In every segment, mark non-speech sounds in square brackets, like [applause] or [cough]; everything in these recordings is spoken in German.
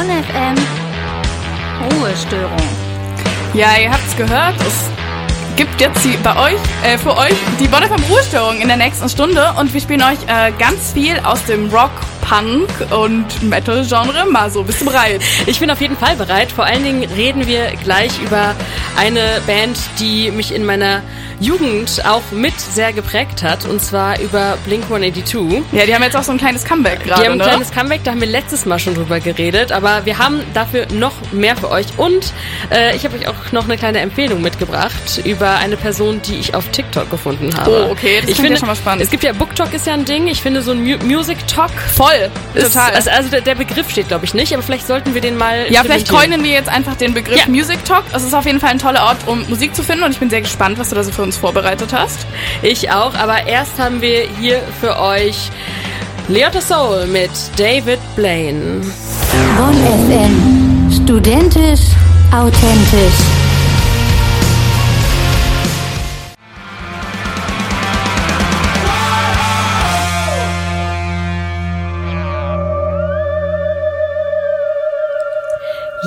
Bonn FM Ruhestörung. Ja, ihr habt's gehört. Es gibt jetzt die, bei euch, äh, für euch die Bonn FM Ruhestörung in der nächsten Stunde und wir spielen euch äh, ganz viel aus dem Rock, Punk und Metal-Genre. Maso, bist du bereit? Ich bin auf jeden Fall bereit. Vor allen Dingen reden wir gleich über eine Band, die mich in meiner Jugend auch mit sehr geprägt hat, und zwar über Blink 182. Ja, die haben jetzt auch so ein kleines Comeback gerade. Die haben ein ne? kleines Comeback, da haben wir letztes Mal schon drüber geredet, aber wir haben dafür noch mehr für euch. Und äh, ich habe euch auch noch eine kleine Empfehlung mitgebracht über eine Person, die ich auf TikTok gefunden habe. Oh, okay, das ich finde ja schon mal spannend. Es gibt ja BookTok ist ja ein Ding. Ich finde so ein Mu Music Talk Voll, ist, total. Also, also der, Begriff steht glaube ich nicht, aber vielleicht sollten wir den mal ja, vielleicht coinen wir jetzt einfach den Begriff Ja. Music Talk. Es ist auf jeden Fall ein toller Ort, um Musik zu finden und ich bin sehr gespannt, was du da so für uns vorbereitet hast. Ich auch, aber erst haben wir hier für euch Leota Soul mit David Blaine. Bonn FM. Studentisch, authentisch.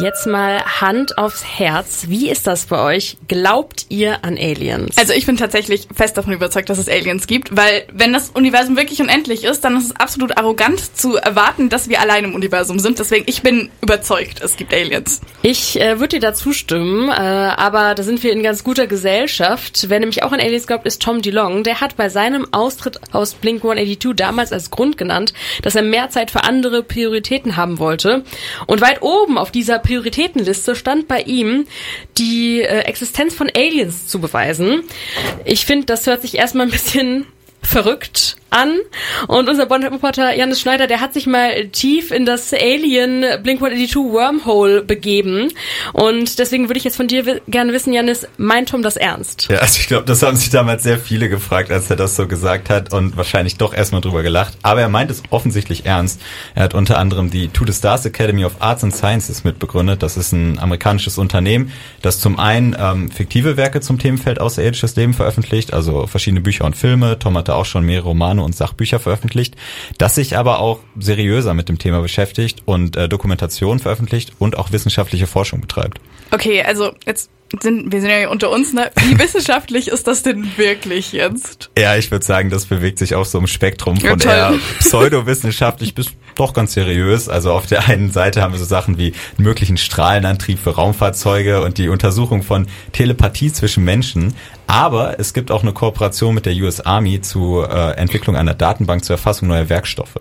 Jetzt mal Hand aufs Herz. Wie ist das bei euch? Glaubt ihr an Aliens? Also ich bin tatsächlich fest davon überzeugt, dass es Aliens gibt, weil wenn das Universum wirklich unendlich ist, dann ist es absolut arrogant zu erwarten, dass wir allein im Universum sind. Deswegen, ich bin überzeugt, es gibt Aliens. Ich äh, würde dir da zustimmen, äh, aber da sind wir in ganz guter Gesellschaft. Wer nämlich auch an Aliens glaubt, ist Tom DeLong. Der hat bei seinem Austritt aus Blink-182 damals als Grund genannt, dass er mehr Zeit für andere Prioritäten haben wollte. Und weit oben auf dieser Prioritätenliste stand bei ihm, die äh, Existenz von Aliens zu beweisen. Ich finde, das hört sich erstmal ein bisschen [laughs] verrückt an. Und unser Bond-Reporter Janis Schneider, der hat sich mal tief in das Alien Blink-182 Wormhole begeben. Und deswegen würde ich jetzt von dir gerne wissen, Janis, meint Tom das ernst? Ja, also ich glaube, das haben sich damals sehr viele gefragt, als er das so gesagt hat und wahrscheinlich doch erstmal drüber gelacht. Aber er meint es offensichtlich ernst. Er hat unter anderem die To the Stars Academy of Arts and Sciences mitbegründet. Das ist ein amerikanisches Unternehmen, das zum einen ähm, fiktive Werke zum Themenfeld außerirdisches Leben veröffentlicht, also verschiedene Bücher und Filme. Tom hatte auch schon mehrere Romane und Sachbücher veröffentlicht, das sich aber auch seriöser mit dem Thema beschäftigt und äh, Dokumentation veröffentlicht und auch wissenschaftliche Forschung betreibt. Okay, also jetzt sind wir sind ja hier unter uns, ne? Wie [laughs] wissenschaftlich ist das denn wirklich jetzt? Ja, ich würde sagen, das bewegt sich auf so einem Spektrum Ja, von toll. eher pseudowissenschaftlich bis doch ganz seriös. Also auf der einen Seite haben wir so Sachen wie einen möglichen Strahlenantrieb für Raumfahrzeuge und die Untersuchung von Telepathie zwischen Menschen. Aber es gibt auch eine Kooperation mit der US Army zur äh, Entwicklung einer Datenbank zur Erfassung neuer Werkstoffe.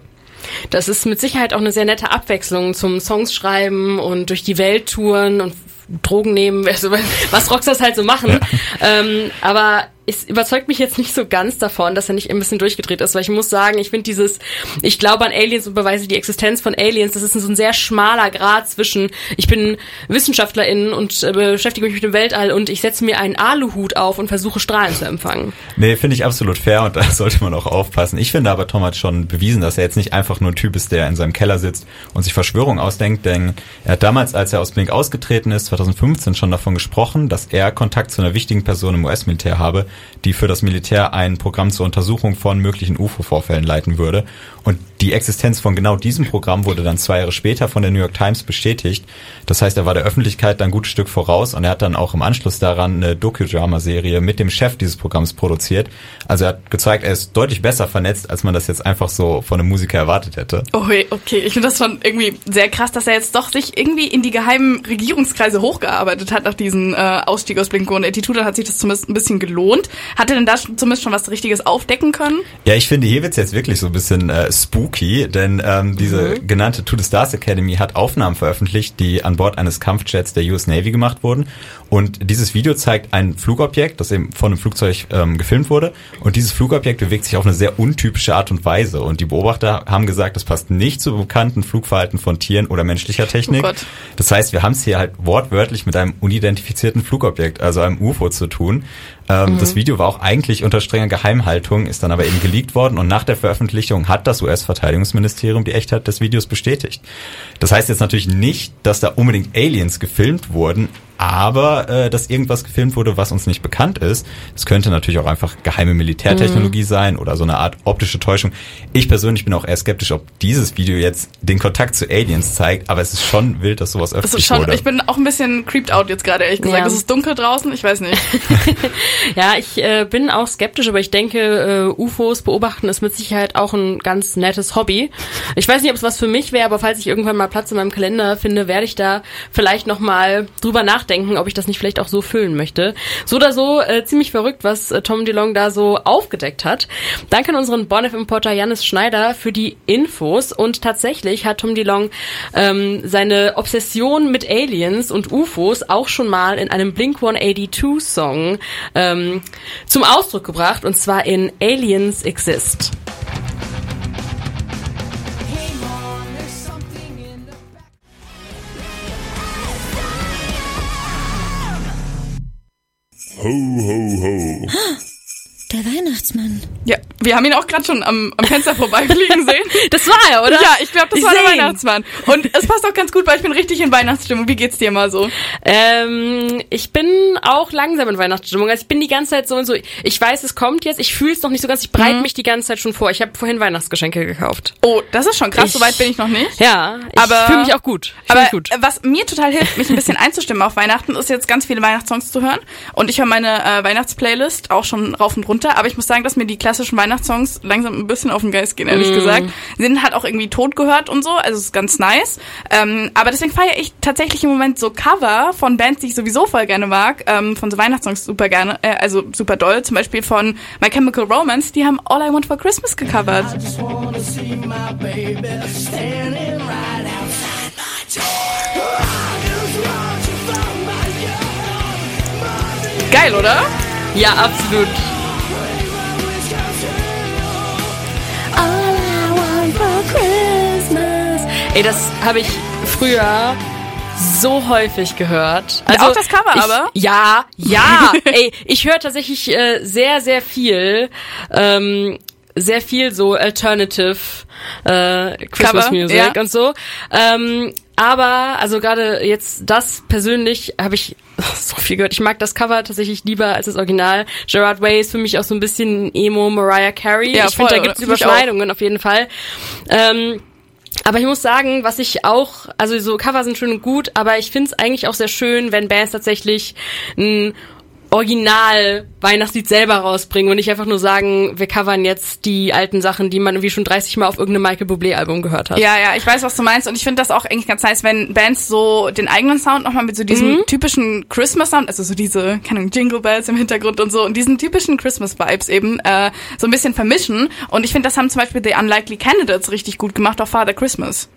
Das ist mit Sicherheit auch eine sehr nette Abwechslung zum Songs schreiben und durch die Welt touren und Drogen nehmen, [laughs] also was Rockstars halt so machen. Ähm, aber es überzeugt mich jetzt nicht so ganz davon, dass er nicht ein bisschen durchgedreht ist, weil ich muss sagen, ich finde dieses, ich glaube an Aliens und beweise die Existenz von Aliens, das ist so ein sehr schmaler Grad zwischen, ich bin Wissenschaftlerin und äh, beschäftige mich mit dem Weltall und ich setze mir einen Aluhut auf und versuche Strahlen zu empfangen. Nee, finde ich absolut fair und [laughs] da sollte man auch aufpassen. Ich finde aber, Tom hat schon bewiesen, dass er jetzt nicht einfach nur ein Typ ist, der in seinem Keller sitzt und sich Verschwörungen ausdenkt, denn er hat damals, als er aus Blink ausgetreten ist, 2015 schon davon gesprochen, dass er Kontakt zu einer wichtigen Person im US-Militär habe, die für das Militär ein Programm zur Untersuchung von möglichen UFO-Vorfällen leiten würde. Und die Existenz von genau diesem Programm wurde dann zwei Jahre später von der New York Times bestätigt. Das heißt, er war der Öffentlichkeit dann ein gutes Stück voraus und er hat dann auch im Anschluss daran eine Docudrama-Serie mit dem Chef dieses Programms produziert. Also er hat gezeigt, er ist deutlich besser vernetzt, als man das jetzt einfach so von einem Musiker erwartet hätte. Oh, okay, ich finde das schon irgendwie sehr krass, dass er jetzt doch sich irgendwie in die geheimen Regierungskreise hochgearbeitet hat nach diesem äh, Ausstieg aus Blink-182. Dann hat sich das zumindest ein bisschen gelohnt. Hat er denn da schon- zumindest schon was Richtiges aufdecken können? Ja, ich finde, hier wird's jetzt wirklich so ein bisschen äh, spooky, denn ähm, diese genannte To the Stars Academy hat Aufnahmen veröffentlicht, die an Bord eines Kampfjets der US Navy gemacht wurden. Und dieses Video zeigt ein Flugobjekt, das eben von einem Flugzeug ähm, gefilmt wurde. Und dieses Flugobjekt bewegt sich auf eine sehr untypische Art und Weise. Und die Beobachter haben gesagt, das passt nicht zu bekannten Flugverhalten von Tieren oder menschlicher Technik. Oh. Das heißt, wir haben es hier halt wortwörtlich mit einem unidentifizierten Flugobjekt, also einem UFO zu tun. Ähm, Das Video war auch eigentlich unter strenger Geheimhaltung, ist dann aber eben geleakt worden und nach der Veröffentlichung hat das US-Verteidigungsministerium die Echtheit des Videos bestätigt. Das heißt jetzt natürlich nicht, dass da unbedingt Aliens gefilmt wurden, aber äh, dass irgendwas gefilmt wurde, was uns nicht bekannt ist. Es könnte natürlich auch einfach geheime Militärtechnologie mhm. sein oder so eine Art optische Täuschung. Ich persönlich bin auch eher skeptisch, ob dieses Video jetzt den Kontakt zu Aliens zeigt, aber es ist schon wild, dass sowas öffentlich schon, wurde. Ich bin auch ein bisschen creeped out jetzt gerade, ehrlich gesagt. Ja. Es ist dunkel draußen, ich weiß nicht. [laughs] ja, ich äh, bin auch skeptisch, aber ich denke, äh, UFOs beobachten ist mit Sicherheit auch ein ganz nettes Hobby. Ich weiß nicht, ob es was für mich wäre, aber falls ich irgendwann mal Platz in meinem Kalender finde, werde ich da vielleicht nochmal drüber nachdenken nachdenken, ob ich das nicht vielleicht auch so füllen möchte. So oder so äh, ziemlich verrückt, was äh, Tom DeLong da so aufgedeckt hat. Danke an unseren Bonnet-Importer Janis Schneider für die Infos und tatsächlich hat Tom DeLong ähm, seine Obsession mit Aliens und UFOs auch schon mal in einem Blink-182 Song ähm, zum Ausdruck gebracht und zwar in Aliens Exist. Ho, ho, ho. Der Weihnachtsmann. Ja, wir haben ihn auch gerade schon am, am Fenster vorbeifliegen [laughs] sehen. Das war er, oder? Ja, ich glaube, das ich war der Weihnachtsmann. Und es passt auch ganz gut, weil ich bin richtig in Weihnachtsstimmung. Wie geht's dir mal so? Ähm, ich bin auch langsam in Weihnachtsstimmung. Also ich bin die ganze Zeit so und so. Ich weiß, es kommt jetzt. Ich fühle es noch nicht so ganz. Ich breite mhm. mich die ganze Zeit schon vor. Ich habe vorhin Weihnachtsgeschenke gekauft. Oh, das ist schon krass. Ich, so weit bin ich noch nicht. Ja, ich aber fühle mich auch gut. Ich aber gut. was mir total hilft, mich ein bisschen einzustimmen auf Weihnachten, ist jetzt ganz viele Weihnachtssongs zu hören. Und ich höre meine äh, Weihnachtsplaylist auch schon rauf und runter aber ich muss sagen, dass mir die klassischen Weihnachtssongs langsam ein bisschen auf den Geist gehen, ehrlich mm. gesagt. Sie sind halt auch irgendwie tot gehört und so, also es ist ganz nice. Ähm, aber deswegen feiere ich tatsächlich im Moment so Cover von Bands, die ich sowieso voll gerne mag, ähm, von so Weihnachtssongs super gerne, äh, also super doll, zum Beispiel von My Chemical Romance, die haben All I Want for Christmas gecovert. Geil, oder? Ja, absolut. Ey, das habe ich früher so häufig gehört. Also auch das Cover, ich, aber? Ja, ja. [laughs] Ey, ich höre tatsächlich äh, sehr, sehr viel, ähm, sehr viel so Alternative äh, Christmas Cover, Music ja. und so. Ähm, aber also gerade jetzt das persönlich habe ich [laughs] so viel gehört. Ich mag das Cover tatsächlich lieber als das Original. Gerard Way ist für mich auch so ein bisschen Emo Mariah Carey. Ja, ich finde, da gibt's Überschneidungen auf jeden Fall. Ähm, aber ich muss sagen, was ich auch, also so Cover sind schön und gut, aber ich finde es eigentlich auch sehr schön, wenn Bands tatsächlich ein Original Weihnachtslied selber rausbringen und nicht einfach nur sagen, wir covern jetzt die alten Sachen, die man irgendwie schon 30 Mal auf irgendeinem Michael Bublé Album gehört hat. Ja, ja, ich weiß, was du meinst und ich finde das auch eigentlich ganz nice, wenn Bands so den eigenen Sound nochmal mit so diesem mhm. typischen Christmas Sound, also so diese, keine Ahnung, Jingle Bells im Hintergrund und so und diesen typischen Christmas Vibes eben äh, so ein bisschen vermischen und ich finde, das haben zum Beispiel The Unlikely Candidates richtig gut gemacht auf Father Christmas.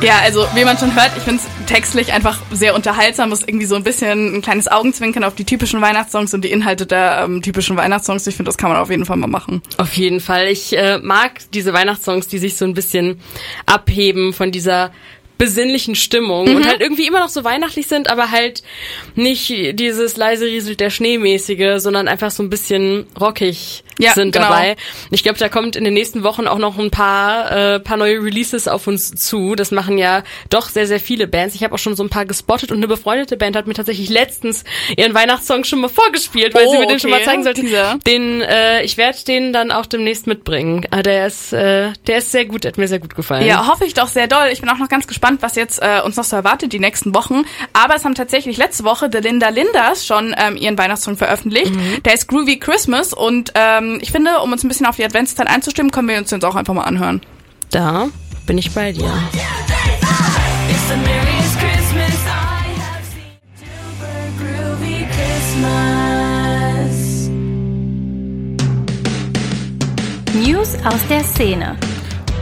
Ja, also wie man schon hört, ich finde es textlich einfach sehr unterhaltsam. Es ist irgendwie so ein bisschen ein kleines Augenzwinkern auf die typischen Weihnachtssongs und die Inhalte der ähm, typischen Weihnachtssongs. Ich finde, das kann man auf jeden Fall mal machen. Auf jeden Fall. Ich äh, mag diese Weihnachtssongs, die sich so ein bisschen abheben von dieser besinnlichen Stimmung mhm. und halt irgendwie immer noch so weihnachtlich sind, aber halt nicht dieses leise rieselt der Schneemäßige, sondern einfach so ein bisschen rockig ja, sind genau. dabei. Ich glaube, da kommt in den nächsten Wochen auch noch ein paar äh, paar neue Releases auf uns zu. Das machen ja doch sehr sehr viele Bands. Ich habe auch schon so ein paar gespottet und eine befreundete Band hat mir tatsächlich letztens ihren Weihnachtssong schon mal vorgespielt, weil oh, sie mir okay. den schon mal zeigen sollte. Den äh, ich werde den dann auch demnächst mitbringen. Ah, der ist äh, der ist sehr gut, hat mir sehr gut gefallen. Ja, hoffe ich doch sehr doll. Ich bin auch noch ganz gespannt, was jetzt äh, uns noch so erwartet die nächsten Wochen. Aber es haben tatsächlich letzte Woche The Linda Lindas schon ähm, ihren Weihnachtssong veröffentlicht. Mhm. Der ist Groovy Christmas und ähm, ich finde, um uns ein bisschen auf die Adventszeit einzustimmen, können wir uns jetzt auch einfach mal anhören. Da bin ich bei dir. News aus der Szene.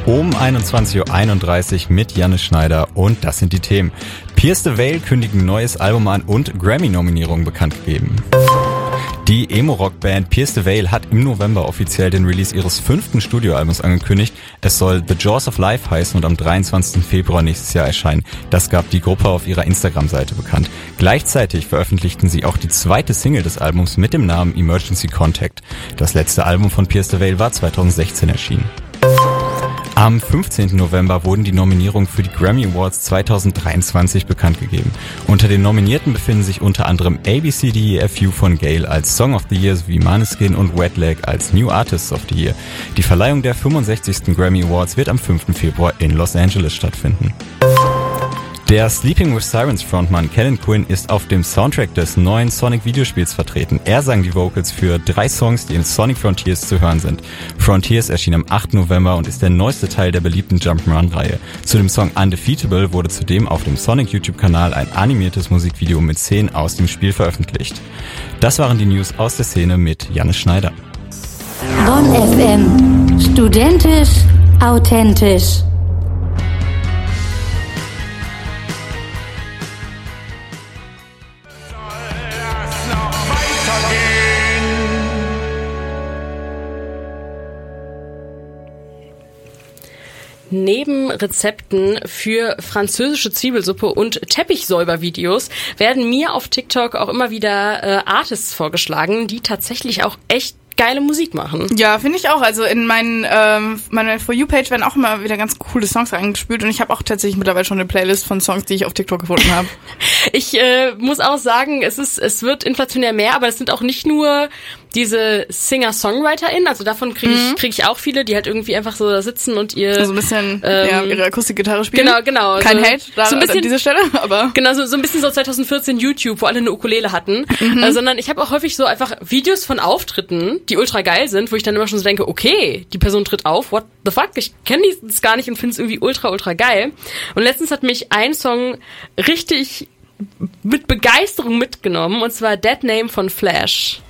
Um 21.31 Uhr mit Janne Schneider und das sind die Themen. Pierce the Veil kündigen neues Album an und Grammy-Nominierungen bekannt gegeben. Die Emo-Rock-Band Pierce the Veil hat im November offiziell den Release ihres fünften Studioalbums angekündigt. Es soll The Jaws of Life heißen und am 23. Februar nächstes Jahr erscheinen. Das gab die Gruppe auf ihrer Instagram-Seite bekannt. Gleichzeitig veröffentlichten sie auch die zweite Single des Albums mit dem Namen Emergency Contact. Das letzte Album von Pierce the Veil war 2016 erschienen. Am 15. November wurden die Nominierungen für die Grammy Awards 2023 bekannt gegeben. Unter den Nominierten befinden sich unter anderem ABCDEFU von Gale als Song of the Year sowie Maneskin und Wet Leg als New Artists of the Year. Die Verleihung der 65. Grammy Awards wird am 5. Februar in Los Angeles stattfinden. Der Sleeping with Sirens Frontmann Kellen Quinn ist auf dem Soundtrack des neuen Sonic Videospiels vertreten. Er sang die Vocals für drei Songs, die in Sonic Frontiers zu hören sind. Frontiers erschien am 8. November und ist der neueste Teil der beliebten Jump'n'Run-Reihe. Zu dem Song Undefeatable wurde zudem auf dem Sonic YouTube-Kanal ein animiertes Musikvideo mit Szenen aus dem Spiel veröffentlicht. Das waren die News aus der Szene mit Jannis Schneider. Bonn FM. Studentisch, authentisch. Neben Rezepten für französische Zwiebelsuppe und Teppichsäubervideos werden mir auf TikTok auch immer wieder äh, Artists vorgeschlagen, die tatsächlich auch echt geile Musik machen. Ja, finde ich auch. Also in meinen ähm, meiner For You Page werden auch immer wieder ganz coole Songs reingespült und ich habe auch tatsächlich mittlerweile schon eine Playlist von Songs, die ich auf TikTok gefunden habe. [laughs] ich äh, muss auch sagen, es ist es wird inflationär mehr, aber es sind auch nicht nur diese Singer-SongwriterInnen, also davon kriege ich, Mhm. krieg ich auch viele, die halt irgendwie einfach so da sitzen und ihr so ein bisschen ähm, ja, ihre Akustikgitarre spielen. Genau, genau. Kein so, Hate da, so ein bisschen, an dieser Stelle, [laughs] aber Genau, so, so ein bisschen so 2014 YouTube, wo alle eine Ukulele hatten. Mhm. Äh, sondern ich habe auch häufig so einfach Videos von Auftritten, die ultra geil sind, wo ich dann immer schon so denke, okay, die Person tritt auf, what the fuck, ich kenne die gar nicht und finde es irgendwie ultra, ultra geil. Und letztens hat mich ein Song richtig mit Begeisterung mitgenommen, und zwar Dead Name von Flash.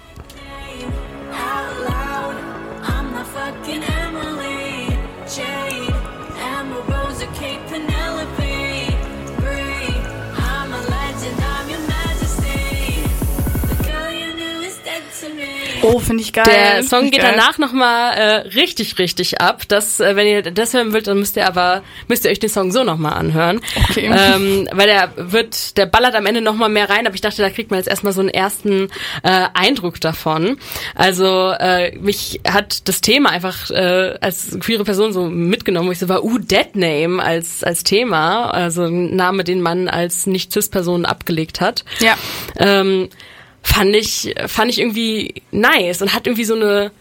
you. Oh, finde ich geil. Der Song geht geil. danach nochmal äh, richtig, richtig ab. Das, äh, wenn ihr das hören wollt, dann müsst ihr aber, müsst ihr euch den Song so nochmal anhören. Okay. Ähm, weil der wird, der ballert am Ende nochmal mehr rein, aber ich dachte, da kriegt man jetzt erstmal so einen ersten äh, Eindruck davon. Also äh, mich hat das Thema einfach äh, als queere Person so mitgenommen, wo ich so war, uh, Dead Name als, als Thema, also ein Name, den man als Nicht-Cis-Person abgelegt hat Ja. ähm, fand ich fand ich irgendwie nice und hat irgendwie so eine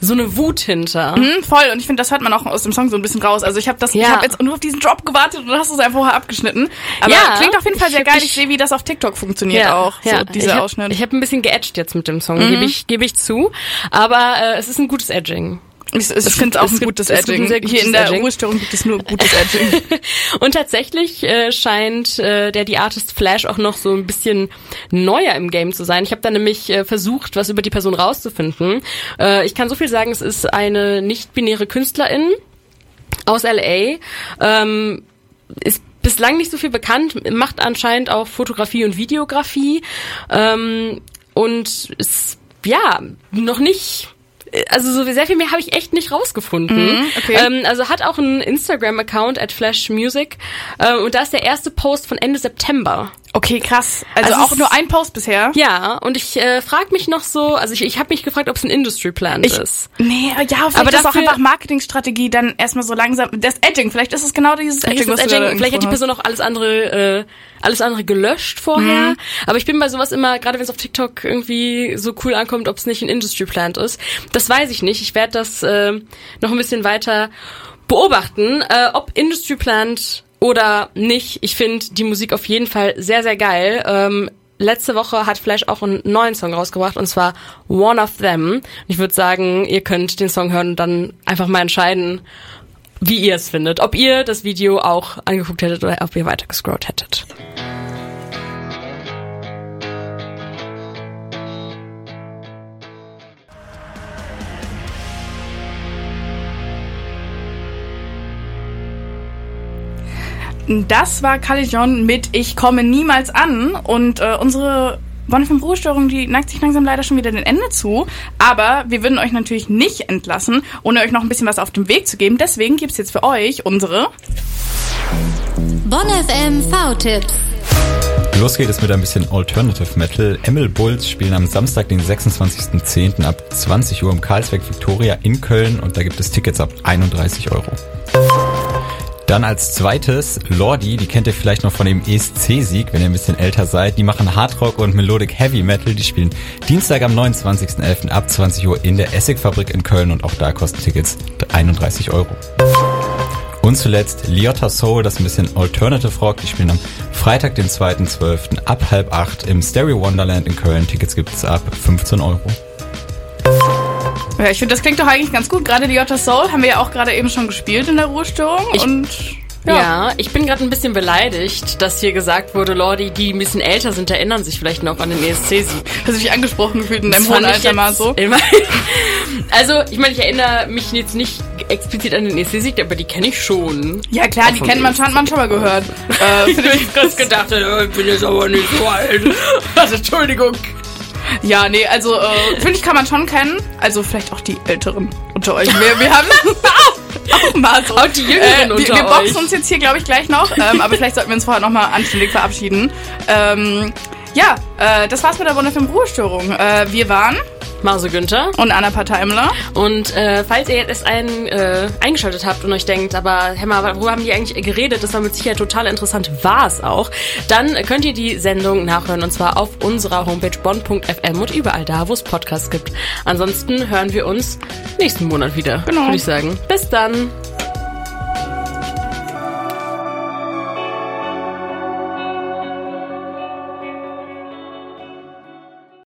so eine Wut hinter. Mhm, voll und ich finde, das hört man auch aus dem Song so ein bisschen raus. Also ich habe das, ich Ja. habe jetzt nur auf diesen Drop gewartet und du hast es einfach vorher abgeschnitten. Aber Ja. klingt auf jeden Fall sehr Ich geil. Ich sehe, wie das auf TikTok funktioniert auch. ja. So dieser ich hab, Ausschnitt. Ich habe ein bisschen geedged jetzt mit dem Song, gebe ich gebe ich zu, aber äh, es ist ein gutes Edging. Ich, ich finde es auch ein gutes Edging. gutes Hier in der Edging. Ruhestörung gibt es nur gutes Edging. [laughs] Und tatsächlich äh, scheint äh, der die Artist Flash auch noch so ein bisschen neuer im Game zu sein. Ich habe da nämlich äh, versucht, was über die Person rauszufinden. Äh, ich kann so viel sagen, es ist eine nicht-binäre Künstlerin aus LA. Ähm, ist bislang nicht so viel bekannt, macht anscheinend auch Fotografie und Videografie ähm, und ist ja noch nicht also so sehr viel mehr habe ich echt nicht rausgefunden. okay. ähm, also hat auch einen Instagram-Account at Flash Music äh, und da ist der erste Post von Ende September. Okay, krass. Also, Also auch nur ein Post bisher. Ja, und ich äh, frage mich noch so, also ich, ich habe mich gefragt, ob es ein Industry Plan Ich, ist. nee, ja, Aber ist auch einfach Marketingstrategie dann erstmal so langsam. Das Edging, vielleicht ist es genau dieses Edging, was das du Edging, vielleicht hat die Person auch alles andere, äh, alles andere gelöscht vorher. Aber ich bin bei sowas immer, gerade wenn es auf TikTok irgendwie so cool ankommt, ob es nicht ein Industry Plant ist. Das weiß ich nicht. Ich werde das äh, noch ein bisschen weiter beobachten, äh, ob Industry Plant oder nicht. Ich finde die Musik auf jeden Fall sehr, sehr geil. Ähm, Letzte Woche hat Flash auch einen neuen Song rausgebracht und zwar One of Them. Ich würde sagen, ihr könnt den Song hören und dann einfach mal entscheiden, wie ihr es findet. Ob ihr das Video auch angeguckt hättet oder ob ihr weiter gescrollt hättet. Das war Calijon mit Ich komme niemals an und äh, unsere Bonne von Ruhestörung, die neigt sich langsam leider schon wieder dem Ende zu. Aber wir würden euch natürlich nicht entlassen, ohne euch noch ein bisschen was auf den Weg zu geben. Deswegen gibt's jetzt für euch unsere Bonn FM V-Tipps. Los geht es mit ein bisschen Alternative Metal. Emil Bulls spielen am Samstag, den 26.10. ab 20 Uhr im Karlsberg Victoria in Köln und da gibt es Tickets ab 31 Euro. Dann als zweites Lordi, die kennt ihr vielleicht noch von dem ESC-Sieg, wenn ihr ein bisschen älter seid. Die machen Hardrock und Melodic Heavy Metal. Die spielen Dienstag am 29.11. ab 20 Uhr in der Essigfabrik in Köln und auch da kosten Tickets 31 Euro. Und zuletzt Liotta Soul, das ist ein bisschen Alternative Rock. Die spielen am Freitag, den 2.12. ab halb acht im Stereo Wonderland in Köln. Tickets gibt es ab 15 Euro. Ja, ich finde, das klingt doch eigentlich ganz gut. Gerade die Jota Soul haben wir ja auch gerade eben schon gespielt in der Ruhestörung. Ich- und Ja, ja. ich bin gerade ein bisschen beleidigt, dass hier gesagt wurde, Lordi, die ein bisschen älter sind, erinnern sich vielleicht noch an den ESC-Sieg. Hast du dich angesprochen gefühlt in deinem hohen Alter mal so? immer- Also, ich meine, ich erinnere mich jetzt nicht explizit an den ESC-Sieg, aber die kenne ich schon. Ja klar, die kennt man vom schon, man schon mal gehört. [laughs] äh, ich ganz gedacht, äh, ich bin jetzt aber nicht so alt. [laughs] Also, Entschuldigung. Ja, nee, also äh, finde ich, kann man schon kennen. Also vielleicht auch die Älteren unter euch. Wir, wir haben [laughs] auch mal so. Auch die Jüngeren wir, unter wir boxen euch. uns jetzt hier, glaube ich, gleich noch. Ähm, aber vielleicht sollten wir uns vorher nochmal anständig verabschieden. Ähm, ja, äh, das war's mit der Wunderfilm Ruhestörung. Äh, wir waren Mause Günther. und Anna Parteimler. Und äh, falls ihr jetzt ein, äh, eingeschaltet habt und euch denkt, aber Hämmer, worüber haben die eigentlich geredet? Das war mit Sicherheit total interessant, war es auch. Dann könnt ihr die Sendung nachhören und zwar auf unserer Homepage bonn.fm und überall da, wo es Podcasts gibt. Ansonsten hören wir uns nächsten Monat wieder, Genau. würde ich sagen. Bis dann.